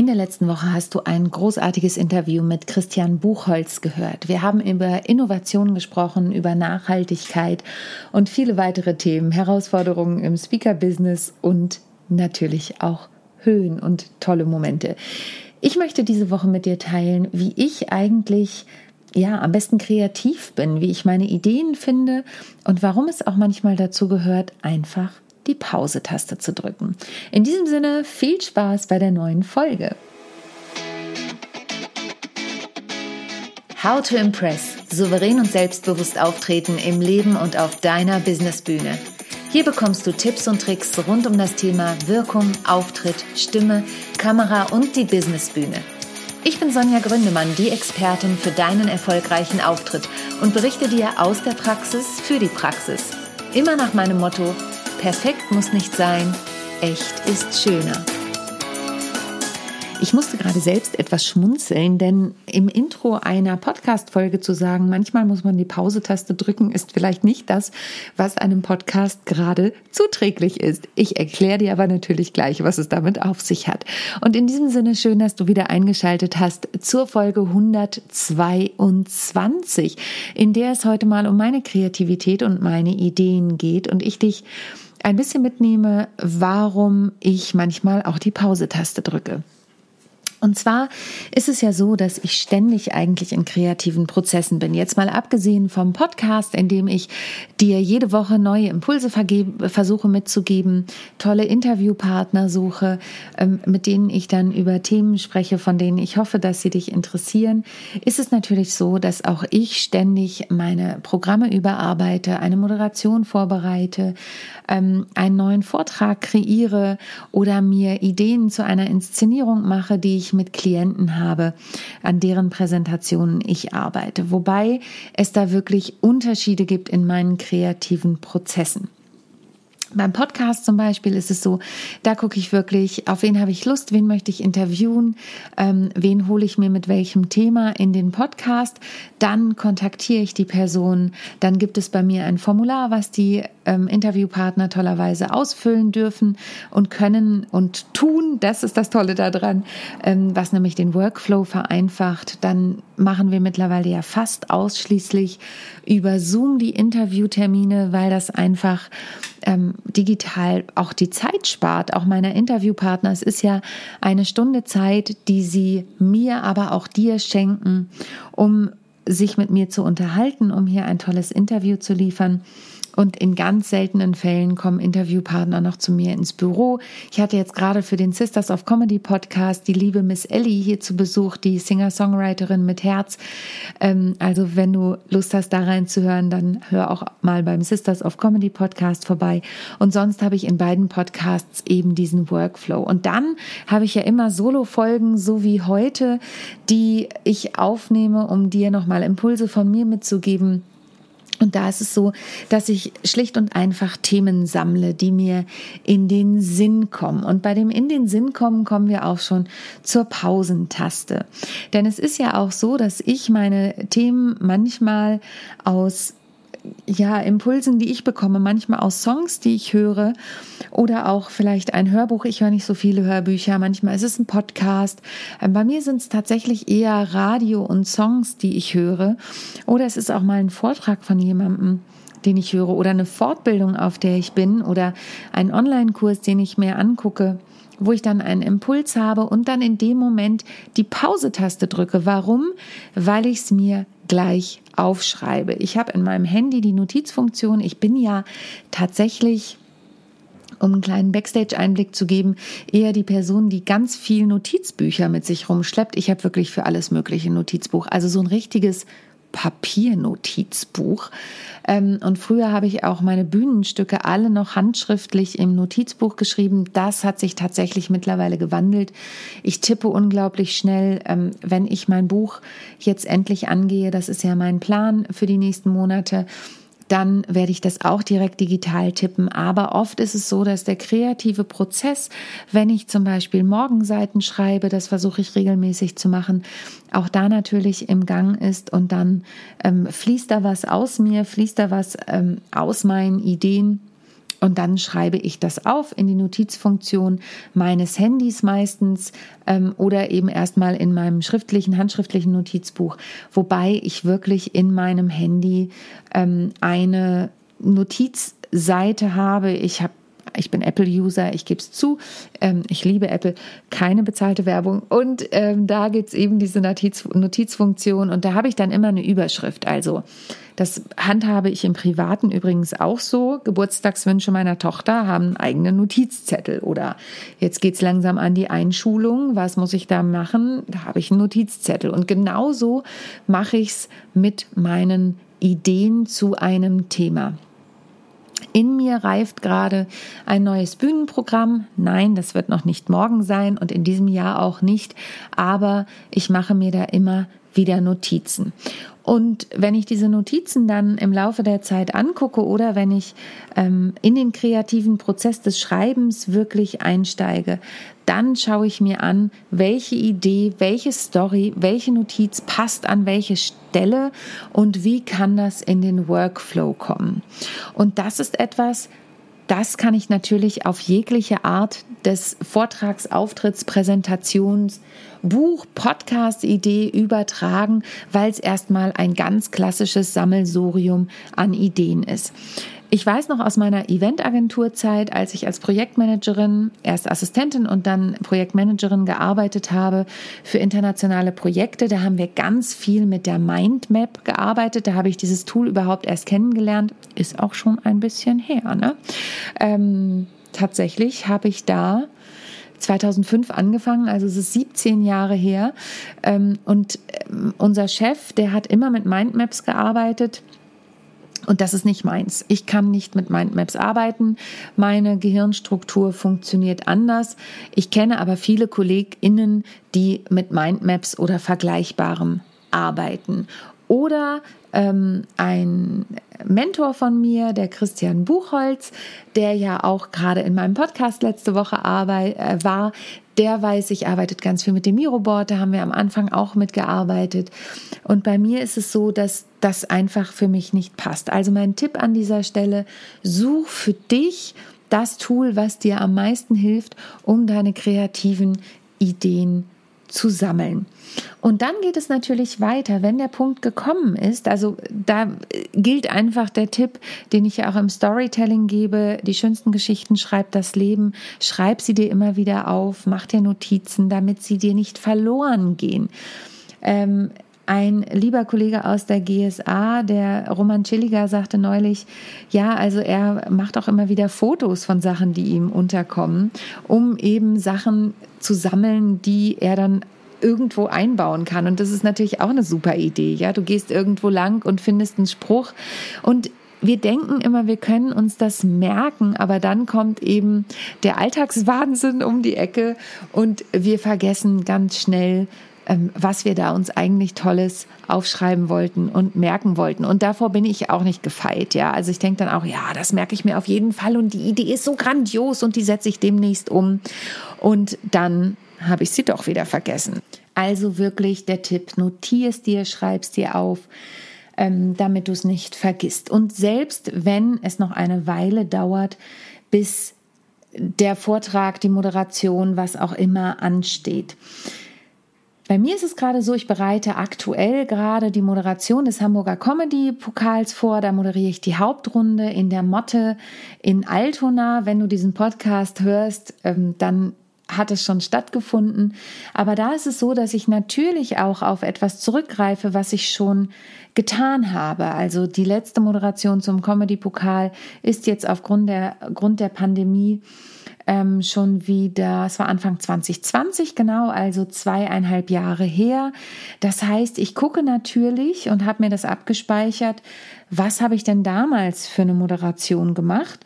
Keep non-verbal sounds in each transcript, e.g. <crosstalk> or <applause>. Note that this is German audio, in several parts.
In der letzten Woche hast du ein großartiges Interview mit Christian Buchholz gehört. Wir haben über Innovation gesprochen, über Nachhaltigkeit und viele weitere Themen, Herausforderungen im Speaker-Business und natürlich auch Höhen und tolle Momente. Ich möchte diese Woche mit dir teilen, wie ich eigentlich ja, am besten kreativ bin, wie ich meine Ideen finde und warum es auch manchmal dazu gehört, einfach die Pause-Taste zu drücken. In diesem Sinne viel Spaß bei der neuen Folge. How to Impress. Souverän und selbstbewusst auftreten im Leben und auf deiner Businessbühne. Hier bekommst du Tipps und Tricks rund um das Thema Wirkung, Auftritt, Stimme, Kamera und die Businessbühne. Ich bin Sonja Gründemann, die Expertin für deinen erfolgreichen Auftritt und berichte dir aus der Praxis für die Praxis. Immer nach meinem Motto, Perfekt muss nicht sein, echt ist schöner. Ich musste gerade selbst etwas schmunzeln, denn im Intro einer Podcast-Folge zu sagen, manchmal muss man die Pause-Taste drücken, ist vielleicht nicht das, was einem Podcast gerade zuträglich ist. Ich erkläre dir aber natürlich gleich, was es damit auf sich hat. Und in diesem Sinne schön, dass du wieder eingeschaltet hast zur Folge 122, in der es heute mal um meine Kreativität und meine Ideen geht und ich dich ein bisschen mitnehme, warum ich manchmal auch die Pause-Taste drücke. Und zwar ist es ja so, dass ich ständig eigentlich in kreativen Prozessen bin. Jetzt mal abgesehen vom Podcast, in dem ich dir jede Woche neue Impulse vergebe, versuche mitzugeben, tolle Interviewpartner suche, ähm, mit denen ich dann über Themen spreche, von denen ich hoffe, dass sie dich interessieren, ist es natürlich so, dass auch ich ständig meine Programme überarbeite, eine Moderation vorbereite, ähm, einen neuen Vortrag kreiere oder mir Ideen zu einer Inszenierung mache, die ich mit Klienten habe, an deren Präsentationen ich arbeite. Wobei es da wirklich Unterschiede gibt in meinen kreativen Prozessen. Beim Podcast zum Beispiel ist es so, da gucke ich wirklich, auf wen habe ich Lust, wen möchte ich interviewen, ähm, wen hole ich mir mit welchem Thema in den Podcast. Dann kontaktiere ich die Person. Dann gibt es bei mir ein Formular, was die ähm, Interviewpartner tollerweise ausfüllen dürfen und können und tun. Das ist das Tolle daran, ähm, was nämlich den Workflow vereinfacht. Dann machen wir mittlerweile ja fast ausschließlich über Zoom die Interviewtermine, weil das einfach ähm, digital auch die Zeit spart, auch meiner Interviewpartner. Es ist ja eine Stunde Zeit, die sie mir, aber auch dir schenken, um sich mit mir zu unterhalten, um hier ein tolles Interview zu liefern. Und in ganz seltenen Fällen kommen Interviewpartner noch zu mir ins Büro. Ich hatte jetzt gerade für den Sisters of Comedy Podcast die liebe Miss Ellie hier zu Besuch, die Singer-Songwriterin mit Herz. Ähm, also wenn du Lust hast, da reinzuhören, dann hör auch mal beim Sisters of Comedy Podcast vorbei. Und sonst habe ich in beiden Podcasts eben diesen Workflow. Und dann habe ich ja immer Solo-Folgen, so wie heute, die ich aufnehme, um dir nochmal Impulse von mir mitzugeben und da ist es so, dass ich schlicht und einfach Themen sammle, die mir in den Sinn kommen. Und bei dem in den Sinn kommen, kommen wir auch schon zur Pausentaste. Denn es ist ja auch so, dass ich meine Themen manchmal aus ja, Impulsen, die ich bekomme, manchmal aus Songs, die ich höre oder auch vielleicht ein Hörbuch. Ich höre nicht so viele Hörbücher, manchmal ist es ein Podcast. Ähm, bei mir sind es tatsächlich eher Radio und Songs, die ich höre oder es ist auch mal ein Vortrag von jemandem den ich höre oder eine Fortbildung, auf der ich bin oder ein Online-Kurs, den ich mir angucke wo ich dann einen Impuls habe und dann in dem Moment die Pause-Taste drücke. Warum? Weil ich es mir gleich aufschreibe. Ich habe in meinem Handy die Notizfunktion. Ich bin ja tatsächlich um einen kleinen Backstage-Einblick zu geben, eher die Person, die ganz viel Notizbücher mit sich rumschleppt. Ich habe wirklich für alles mögliche Notizbuch. Also so ein richtiges Papiernotizbuch. Ähm, und früher habe ich auch meine Bühnenstücke alle noch handschriftlich im Notizbuch geschrieben. Das hat sich tatsächlich mittlerweile gewandelt. Ich tippe unglaublich schnell, ähm, wenn ich mein Buch jetzt endlich angehe. Das ist ja mein Plan für die nächsten Monate dann werde ich das auch direkt digital tippen. Aber oft ist es so, dass der kreative Prozess, wenn ich zum Beispiel Morgenseiten schreibe, das versuche ich regelmäßig zu machen, auch da natürlich im Gang ist und dann ähm, fließt da was aus mir, fließt da was ähm, aus meinen Ideen Und dann schreibe ich das auf in die Notizfunktion meines Handys meistens ähm, oder eben erstmal in meinem schriftlichen, handschriftlichen Notizbuch, wobei ich wirklich in meinem Handy ähm, eine Notizseite habe. Ich habe ich bin Apple-User, ich gebe es zu. Ähm, ich liebe Apple, keine bezahlte Werbung. Und ähm, da es eben diese Notiz, Notizfunktion und da habe ich dann immer eine Überschrift. Also das handhabe ich im Privaten übrigens auch so. Geburtstagswünsche meiner Tochter haben einen eigenen Notizzettel. Oder jetzt geht es langsam an die Einschulung. Was muss ich da machen? Da habe ich einen Notizzettel. Und genauso mache ich es mit meinen Ideen zu einem Thema. In mir reift gerade ein neues Bühnenprogramm. Nein, das wird noch nicht morgen sein und in diesem Jahr auch nicht, aber ich mache mir da immer wieder Notizen. Und wenn ich diese Notizen dann im Laufe der Zeit angucke oder wenn ich ähm, in den kreativen Prozess des Schreibens wirklich einsteige, dann schaue ich mir an, welche Idee, welche Story, welche Notiz passt an welche Stelle und wie kann das in den Workflow kommen. Und das ist etwas, das kann ich natürlich auf jegliche Art des Vortrags, Auftritts, Präsentations, Buch, Podcast-Idee übertragen, weil es erstmal ein ganz klassisches Sammelsurium an Ideen ist. Ich weiß noch aus meiner Eventagenturzeit, als ich als Projektmanagerin, erst Assistentin und dann Projektmanagerin gearbeitet habe für internationale Projekte, da haben wir ganz viel mit der Mindmap gearbeitet. Da habe ich dieses Tool überhaupt erst kennengelernt. Ist auch schon ein bisschen her. Ne? Ähm, tatsächlich habe ich da 2005 angefangen, also es ist 17 Jahre her. Ähm, und ähm, unser Chef, der hat immer mit Mindmaps gearbeitet. Und das ist nicht meins. Ich kann nicht mit Mindmaps arbeiten. Meine Gehirnstruktur funktioniert anders. Ich kenne aber viele KollegInnen, die mit Mindmaps oder Vergleichbarem arbeiten. Oder ähm, ein Mentor von mir, der Christian Buchholz, der ja auch gerade in meinem Podcast letzte Woche äh, war, der weiß, ich arbeitet ganz viel mit dem Miroboard, da haben wir am Anfang auch mitgearbeitet. Und bei mir ist es so, dass das einfach für mich nicht passt. Also mein Tipp an dieser Stelle, such für dich das Tool, was dir am meisten hilft, um deine kreativen Ideen zu sammeln. Und dann geht es natürlich weiter, wenn der Punkt gekommen ist. Also da gilt einfach der Tipp, den ich ja auch im Storytelling gebe. Die schönsten Geschichten schreibt das Leben. Schreib sie dir immer wieder auf, mach dir Notizen, damit sie dir nicht verloren gehen. Ähm, ein lieber Kollege aus der GSA, der Roman Chilliger, sagte neulich, ja, also er macht auch immer wieder Fotos von Sachen, die ihm unterkommen, um eben Sachen zu sammeln, die er dann irgendwo einbauen kann. Und das ist natürlich auch eine super Idee. Ja, du gehst irgendwo lang und findest einen Spruch und wir denken immer, wir können uns das merken, aber dann kommt eben der Alltagswahnsinn um die Ecke und wir vergessen ganz schnell, was wir da uns eigentlich Tolles aufschreiben wollten und merken wollten. Und davor bin ich auch nicht gefeit. Ja, also ich denke dann auch, ja, das merke ich mir auf jeden Fall und die Idee ist so grandios und die setze ich demnächst um. Und dann habe ich sie doch wieder vergessen. Also wirklich der Tipp, notierst dir, schreibst dir auf, ähm, damit du es nicht vergisst. Und selbst wenn es noch eine Weile dauert, bis der Vortrag, die Moderation, was auch immer ansteht. Bei mir ist es gerade so, ich bereite aktuell gerade die Moderation des Hamburger Comedy Pokals vor. Da moderiere ich die Hauptrunde in der Motte in Altona. Wenn du diesen Podcast hörst, ähm, dann hat es schon stattgefunden. Aber da ist es so, dass ich natürlich auch auf etwas zurückgreife, was ich schon getan habe. Also die letzte Moderation zum Comedy-Pokal ist jetzt aufgrund der, Grund der Pandemie ähm, schon wieder, es war Anfang 2020 genau, also zweieinhalb Jahre her. Das heißt, ich gucke natürlich und habe mir das abgespeichert, was habe ich denn damals für eine Moderation gemacht.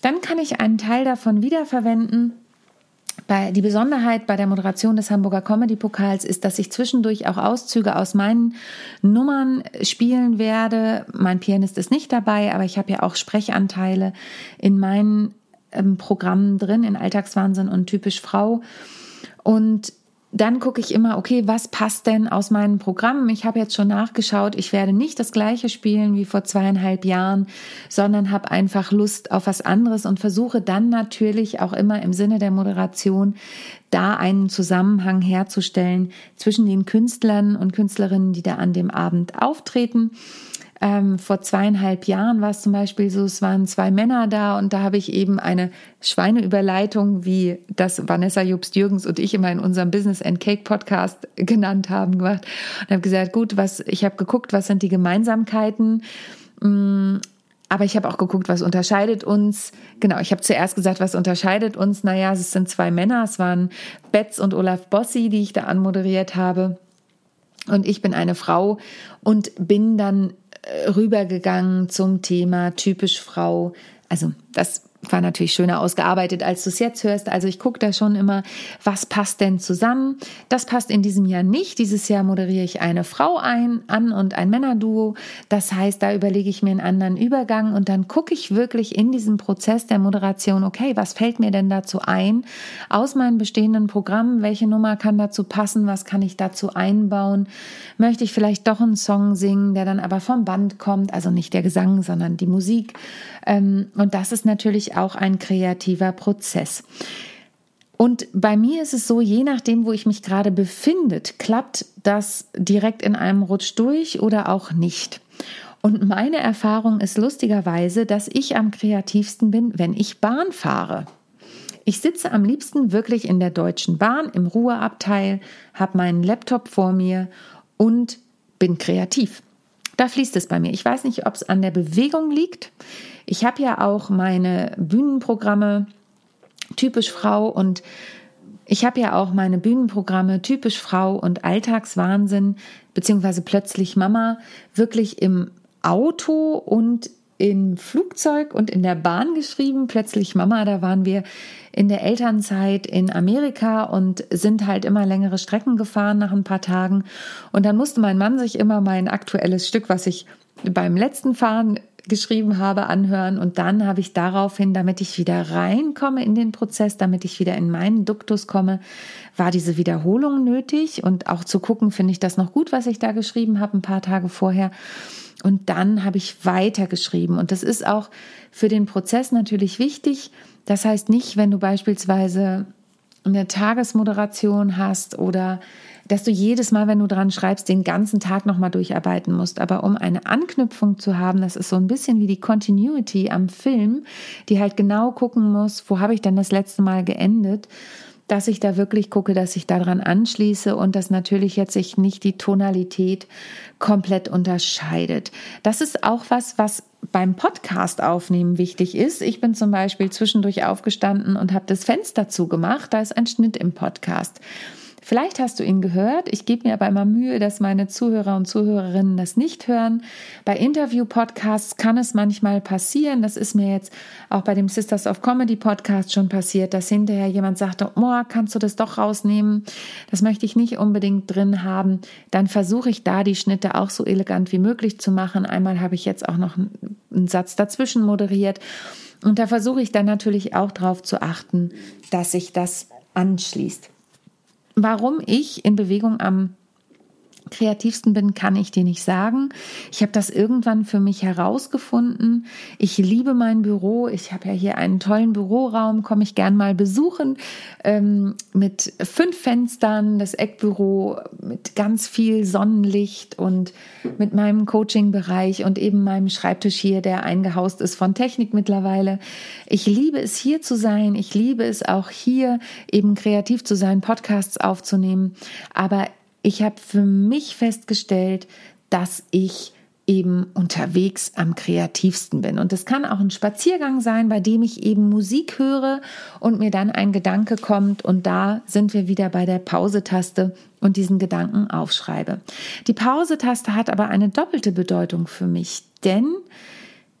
Dann kann ich einen Teil davon wiederverwenden bei, die Besonderheit bei der Moderation des Hamburger Comedy Pokals ist, dass ich zwischendurch auch Auszüge aus meinen Nummern spielen werde. Mein Pianist ist nicht dabei, aber ich habe ja auch Sprechanteile in meinen Programmen drin, in Alltagswahnsinn und typisch Frau. Und dann gucke ich immer, okay, was passt denn aus meinen Programmen? Ich habe jetzt schon nachgeschaut, ich werde nicht das gleiche spielen wie vor zweieinhalb Jahren, sondern habe einfach Lust auf was anderes und versuche dann natürlich auch immer im Sinne der Moderation da einen Zusammenhang herzustellen zwischen den Künstlern und Künstlerinnen, die da an dem Abend auftreten ähm, vor zweieinhalb Jahren war es zum Beispiel so, es waren zwei Männer da und da habe ich eben eine Schweineüberleitung, wie das Vanessa Jobst-Jürgens und ich immer in unserem Business and Cake Podcast genannt haben, gemacht und habe gesagt, gut, was ich habe geguckt, was sind die Gemeinsamkeiten? Mm, aber ich habe auch geguckt, was unterscheidet uns. Genau, ich habe zuerst gesagt, was unterscheidet uns. Naja, es sind zwei Männer. Es waren Betz und Olaf Bossi, die ich da anmoderiert habe. Und ich bin eine Frau und bin dann rübergegangen zum Thema typisch Frau. Also das war natürlich schöner ausgearbeitet, als du es jetzt hörst. Also ich gucke da schon immer, was passt denn zusammen. Das passt in diesem Jahr nicht. Dieses Jahr moderiere ich eine Frau ein, an und ein Männerduo. Das heißt, da überlege ich mir einen anderen Übergang und dann gucke ich wirklich in diesem Prozess der Moderation, okay, was fällt mir denn dazu ein aus meinen bestehenden Programmen? Welche Nummer kann dazu passen? Was kann ich dazu einbauen? Möchte ich vielleicht doch einen Song singen, der dann aber vom Band kommt? Also nicht der Gesang, sondern die Musik. Ähm, und das ist natürlich auch ein kreativer Prozess. Und bei mir ist es so, je nachdem, wo ich mich gerade befinde, klappt das direkt in einem Rutsch durch oder auch nicht. Und meine Erfahrung ist lustigerweise, dass ich am kreativsten bin, wenn ich Bahn fahre. Ich sitze am liebsten wirklich in der Deutschen Bahn im Ruheabteil, habe meinen Laptop vor mir und bin kreativ. Da fließt es bei mir. Ich weiß nicht, ob es an der Bewegung liegt. Ich habe ja auch meine Bühnenprogramme typisch Frau und ich habe ja auch meine Bühnenprogramme typisch Frau und Alltagswahnsinn beziehungsweise plötzlich Mama wirklich im Auto und im Flugzeug und in der Bahn geschrieben. Plötzlich Mama, da waren wir in der Elternzeit in Amerika und sind halt immer längere Strecken gefahren nach ein paar Tagen. Und dann musste mein Mann sich immer mein aktuelles Stück, was ich beim letzten Fahren geschrieben habe, anhören. Und dann habe ich daraufhin, damit ich wieder reinkomme in den Prozess, damit ich wieder in meinen Duktus komme, war diese Wiederholung nötig und auch zu gucken, finde ich das noch gut, was ich da geschrieben habe, ein paar Tage vorher. Und dann habe ich weitergeschrieben. Und das ist auch für den Prozess natürlich wichtig. Das heißt nicht, wenn du beispielsweise eine Tagesmoderation hast oder dass du jedes Mal, wenn du dran schreibst, den ganzen Tag nochmal durcharbeiten musst. Aber um eine Anknüpfung zu haben, das ist so ein bisschen wie die Continuity am Film, die halt genau gucken muss, wo habe ich denn das letzte Mal geendet dass ich da wirklich gucke, dass ich daran anschließe und dass natürlich jetzt sich nicht die Tonalität komplett unterscheidet. Das ist auch was, was beim Podcast aufnehmen wichtig ist. Ich bin zum Beispiel zwischendurch aufgestanden und habe das Fenster zugemacht. Da ist ein Schnitt im Podcast. Vielleicht hast du ihn gehört. Ich gebe mir aber immer Mühe, dass meine Zuhörer und Zuhörerinnen das nicht hören. Bei Interview-Podcasts kann es manchmal passieren. Das ist mir jetzt auch bei dem Sisters of Comedy Podcast schon passiert, dass hinterher jemand sagte, oh, kannst du das doch rausnehmen? Das möchte ich nicht unbedingt drin haben. Dann versuche ich da die Schnitte auch so elegant wie möglich zu machen. Einmal habe ich jetzt auch noch einen Satz dazwischen moderiert. Und da versuche ich dann natürlich auch darauf zu achten, dass sich das anschließt. Warum ich in Bewegung am kreativsten bin, kann ich dir nicht sagen. Ich habe das irgendwann für mich herausgefunden. Ich liebe mein Büro. Ich habe ja hier einen tollen Büroraum, komme ich gern mal besuchen, ähm, mit fünf Fenstern, das Eckbüro mit ganz viel Sonnenlicht und mit meinem Coaching-Bereich und eben meinem Schreibtisch hier, der eingehaust ist von Technik mittlerweile. Ich liebe es hier zu sein. Ich liebe es auch hier eben kreativ zu sein, Podcasts aufzunehmen. Aber ich habe für mich festgestellt, dass ich eben unterwegs am kreativsten bin. Und es kann auch ein Spaziergang sein, bei dem ich eben Musik höre und mir dann ein Gedanke kommt und da sind wir wieder bei der Pause-Taste und diesen Gedanken aufschreibe. Die Pause-Taste hat aber eine doppelte Bedeutung für mich, denn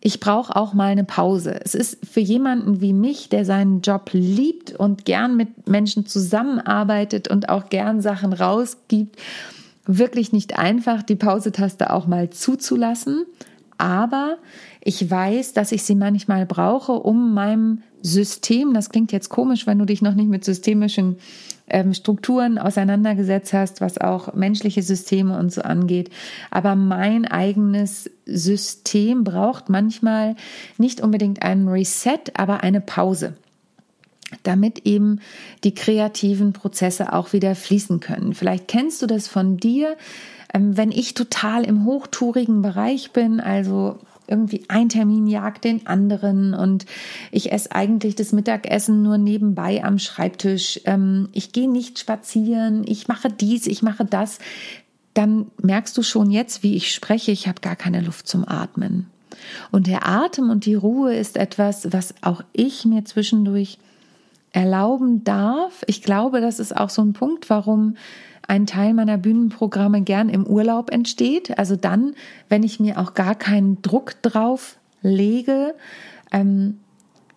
ich brauche auch mal eine Pause. Es ist für jemanden wie mich, der seinen Job liebt und gern mit Menschen zusammenarbeitet und auch gern Sachen rausgibt, wirklich nicht einfach, die Pause-Taste auch mal zuzulassen. Aber ich weiß, dass ich sie manchmal brauche, um meinem System, das klingt jetzt komisch, wenn du dich noch nicht mit systemischen ähm, Strukturen auseinandergesetzt hast, was auch menschliche Systeme und so angeht. Aber mein eigenes System braucht manchmal nicht unbedingt einen Reset, aber eine Pause damit eben die kreativen Prozesse auch wieder fließen können. Vielleicht kennst du das von dir, ähm, wenn ich total im hochtourigen Bereich bin, also irgendwie ein Termin jagt den anderen und ich esse eigentlich das Mittagessen nur nebenbei am Schreibtisch. Ähm, ich gehe nicht spazieren, ich mache dies, ich mache das. Dann merkst du schon jetzt, wie ich spreche, ich habe gar keine Luft zum Atmen. Und der Atem und die Ruhe ist etwas, was auch ich mir zwischendurch erlauben darf. Ich glaube, das ist auch so ein Punkt, warum ein Teil meiner Bühnenprogramme gern im Urlaub entsteht. Also dann, wenn ich mir auch gar keinen Druck drauf lege, ähm,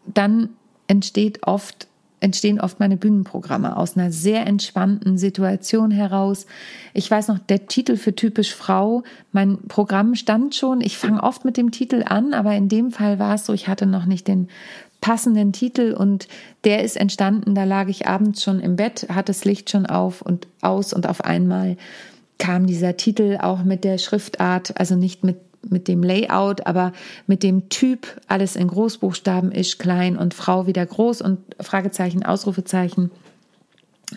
dann entsteht oft entstehen oft meine Bühnenprogramme aus einer sehr entspannten Situation heraus. Ich weiß noch, der Titel für typisch Frau, mein Programm stand schon. Ich fange oft mit dem Titel an, aber in dem Fall war es so, ich hatte noch nicht den passenden Titel und der ist entstanden, da lag ich abends schon im Bett, hatte das Licht schon auf und aus und auf einmal kam dieser Titel auch mit der Schriftart, also nicht mit mit dem Layout, aber mit dem Typ, alles in Großbuchstaben, ist klein und Frau wieder groß und Fragezeichen, Ausrufezeichen.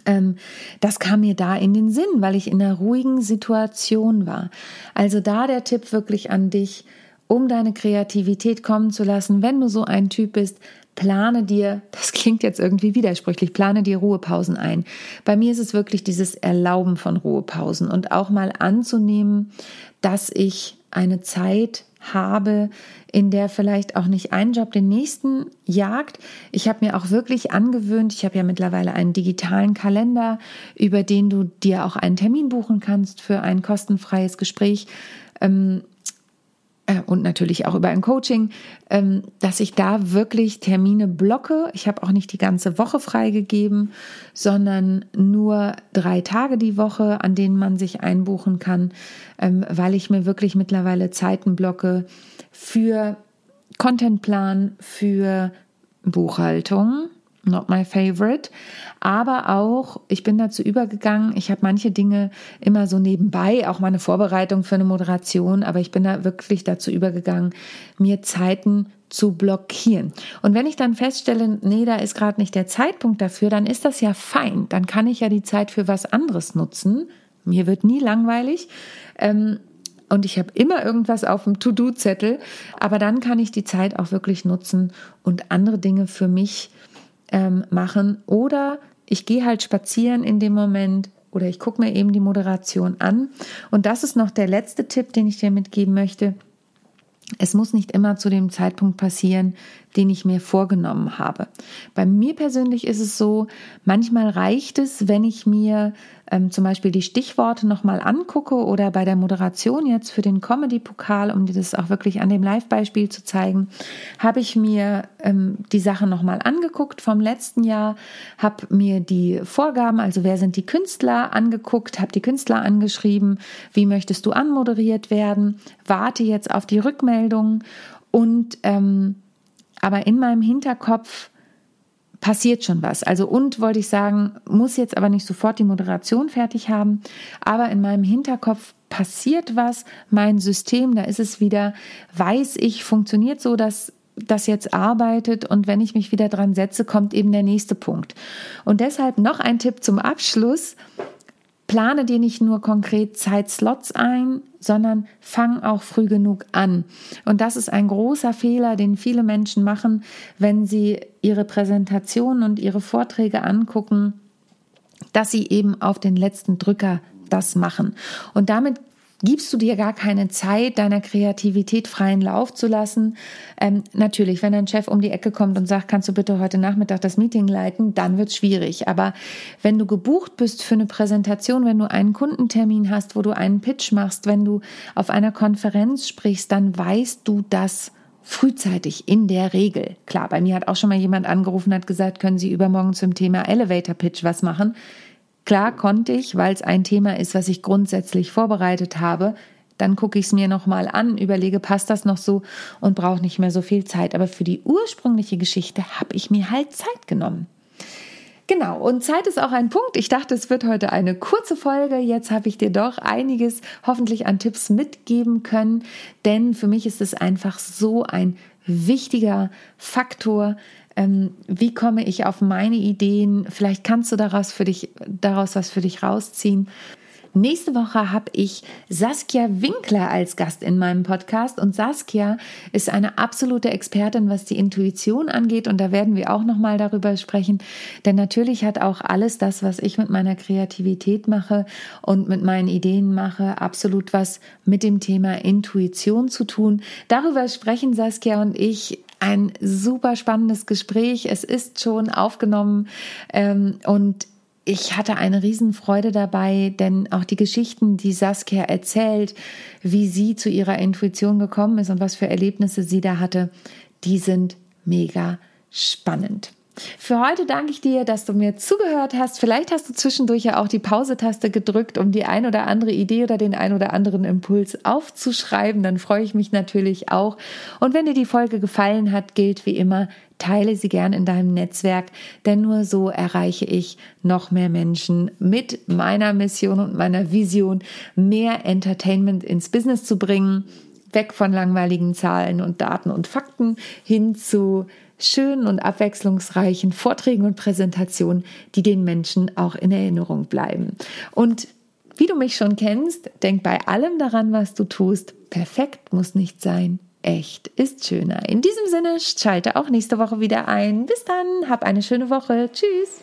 Ähm, das kam mir da in den Sinn, weil ich in einer ruhigen Situation war. Also da der Tipp wirklich an dich, um deine Kreativität kommen zu lassen, wenn du so ein Typ bist, plane dir, <laughs> das klingt jetzt irgendwie widersprüchlich, plane dir Ruhepausen ein. Bei mir ist es wirklich dieses Erlauben von Ruhepausen und auch mal anzunehmen, dass ich eine Zeit habe, in der vielleicht auch nicht ein Job den nächsten jagt. Ich habe mir auch wirklich angewöhnt, ich habe ja mittlerweile einen digitalen Kalender, über den du dir auch einen Termin buchen kannst für ein kostenfreies Gespräch. Ähm, äh, und natürlich auch über ein Coaching, ähm, dass ich da wirklich Termine blocke. Ich habe auch nicht die ganze Woche freigegeben, sondern nur drei Tage die Woche, an denen man sich einbuchen kann, ähm, weil ich mir wirklich mittlerweile Zeiten blocke für Contentplan, für Buchhaltung, not my favorite. Aber auch, ich bin dazu übergegangen, ich habe manche Dinge immer so nebenbei, auch meine Vorbereitung für eine Moderation, aber ich bin da wirklich dazu übergegangen, mir Zeiten zu blockieren. Und wenn ich dann feststelle, nee, da ist gerade nicht der Zeitpunkt dafür, dann ist das ja fein. Dann kann ich ja die Zeit für was anderes nutzen. Mir wird nie langweilig. Ähm, und ich habe immer irgendwas auf dem To-Do-Zettel, aber dann kann ich die Zeit auch wirklich nutzen und andere Dinge für mich ähm, machen. Oder ich gehe halt spazieren in dem Moment oder ich gucke mir eben die Moderation an. Und das ist noch der letzte Tipp, den ich dir mitgeben möchte. Es muss nicht immer zu dem Zeitpunkt passieren, den ich mir vorgenommen habe. Bei mir persönlich ist es so, manchmal reicht es, wenn ich mir ähm, zum Beispiel die Stichworte nochmal angucke oder bei der Moderation jetzt für den Comedy-Pokal, um dir das auch wirklich an dem Live-Beispiel zu zeigen, habe ich mir ähm, die Sache nochmal angeguckt vom letzten Jahr, habe mir die Vorgaben, also wer sind die Künstler, angeguckt, habe die Künstler angeschrieben, wie möchtest du anmoderiert werden, warte jetzt auf die Rückmeldung und ähm, aber in meinem Hinterkopf passiert schon was. Also und wollte ich sagen, muss jetzt aber nicht sofort die Moderation fertig haben, aber in meinem Hinterkopf passiert was, mein System, da ist es wieder, weiß ich, funktioniert so, dass das jetzt arbeitet und wenn ich mich wieder dran setze, kommt eben der nächste Punkt. Und deshalb noch ein Tipp zum Abschluss. Plane dir nicht nur konkret Zeitslots ein, sondern fang auch früh genug an. Und das ist ein großer Fehler, den viele Menschen machen, wenn sie ihre Präsentationen und ihre Vorträge angucken, dass sie eben auf den letzten Drücker das machen. Und damit gibst du dir gar keine Zeit, deiner Kreativität freien Lauf zu lassen. Ähm, natürlich, wenn dein Chef um die Ecke kommt und sagt, kannst du bitte heute Nachmittag das Meeting leiten, dann wird es schwierig. Aber wenn du gebucht bist für eine Präsentation, wenn du einen Kundentermin hast, wo du einen Pitch machst, wenn du auf einer Konferenz sprichst, dann weißt du das frühzeitig in der Regel. Klar, bei mir hat auch schon mal jemand angerufen, hat gesagt, können Sie übermorgen zum Thema Elevator Pitch was machen? Klar konnte ich, weil es ein Thema ist, was ich grundsätzlich vorbereitet habe. Dann gucke ich es mir nochmal an, überlege, passt das noch so und brauche nicht mehr so viel Zeit. Aber für die ursprüngliche Geschichte habe ich mir halt Zeit genommen. Genau, und Zeit ist auch ein Punkt. Ich dachte, es wird heute eine kurze Folge. Jetzt habe ich dir doch einiges hoffentlich an Tipps mitgeben können, denn für mich ist es einfach so ein wichtiger Faktor. Ähm, wie komme ich auf meine Ideen? Vielleicht kannst du daraus für dich, daraus was für dich rausziehen. Nächste Woche habe ich Saskia Winkler als Gast in meinem Podcast und Saskia ist eine absolute Expertin, was die Intuition angeht und da werden wir auch noch mal darüber sprechen, denn natürlich hat auch alles das, was ich mit meiner Kreativität mache und mit meinen Ideen mache, absolut was mit dem Thema Intuition zu tun. Darüber sprechen Saskia und ich ein super spannendes Gespräch. Es ist schon aufgenommen ähm, und ich hatte eine Riesenfreude dabei, denn auch die Geschichten, die Saskia erzählt, wie sie zu ihrer Intuition gekommen ist und was für Erlebnisse sie da hatte, die sind mega spannend. Für heute danke ich dir, dass du mir zugehört hast. Vielleicht hast du zwischendurch ja auch die Pause-Taste gedrückt, um die ein oder andere Idee oder den ein oder anderen Impuls aufzuschreiben. Dann freue ich mich natürlich auch. Und wenn dir die Folge gefallen hat, gilt wie immer, teile sie gern in deinem Netzwerk, denn nur so erreiche ich noch mehr Menschen mit meiner Mission und meiner Vision, mehr Entertainment ins Business zu bringen, weg von langweiligen Zahlen und Daten und Fakten hin zu schönen und abwechslungsreichen Vorträgen und Präsentationen, die den Menschen auch in Erinnerung bleiben. Und wie du mich schon kennst, denk bei allem daran, was du tust. Perfekt muss nicht sein. Echt ist schöner. In diesem Sinne, schalte auch nächste Woche wieder ein. Bis dann, hab eine schöne Woche. Tschüss.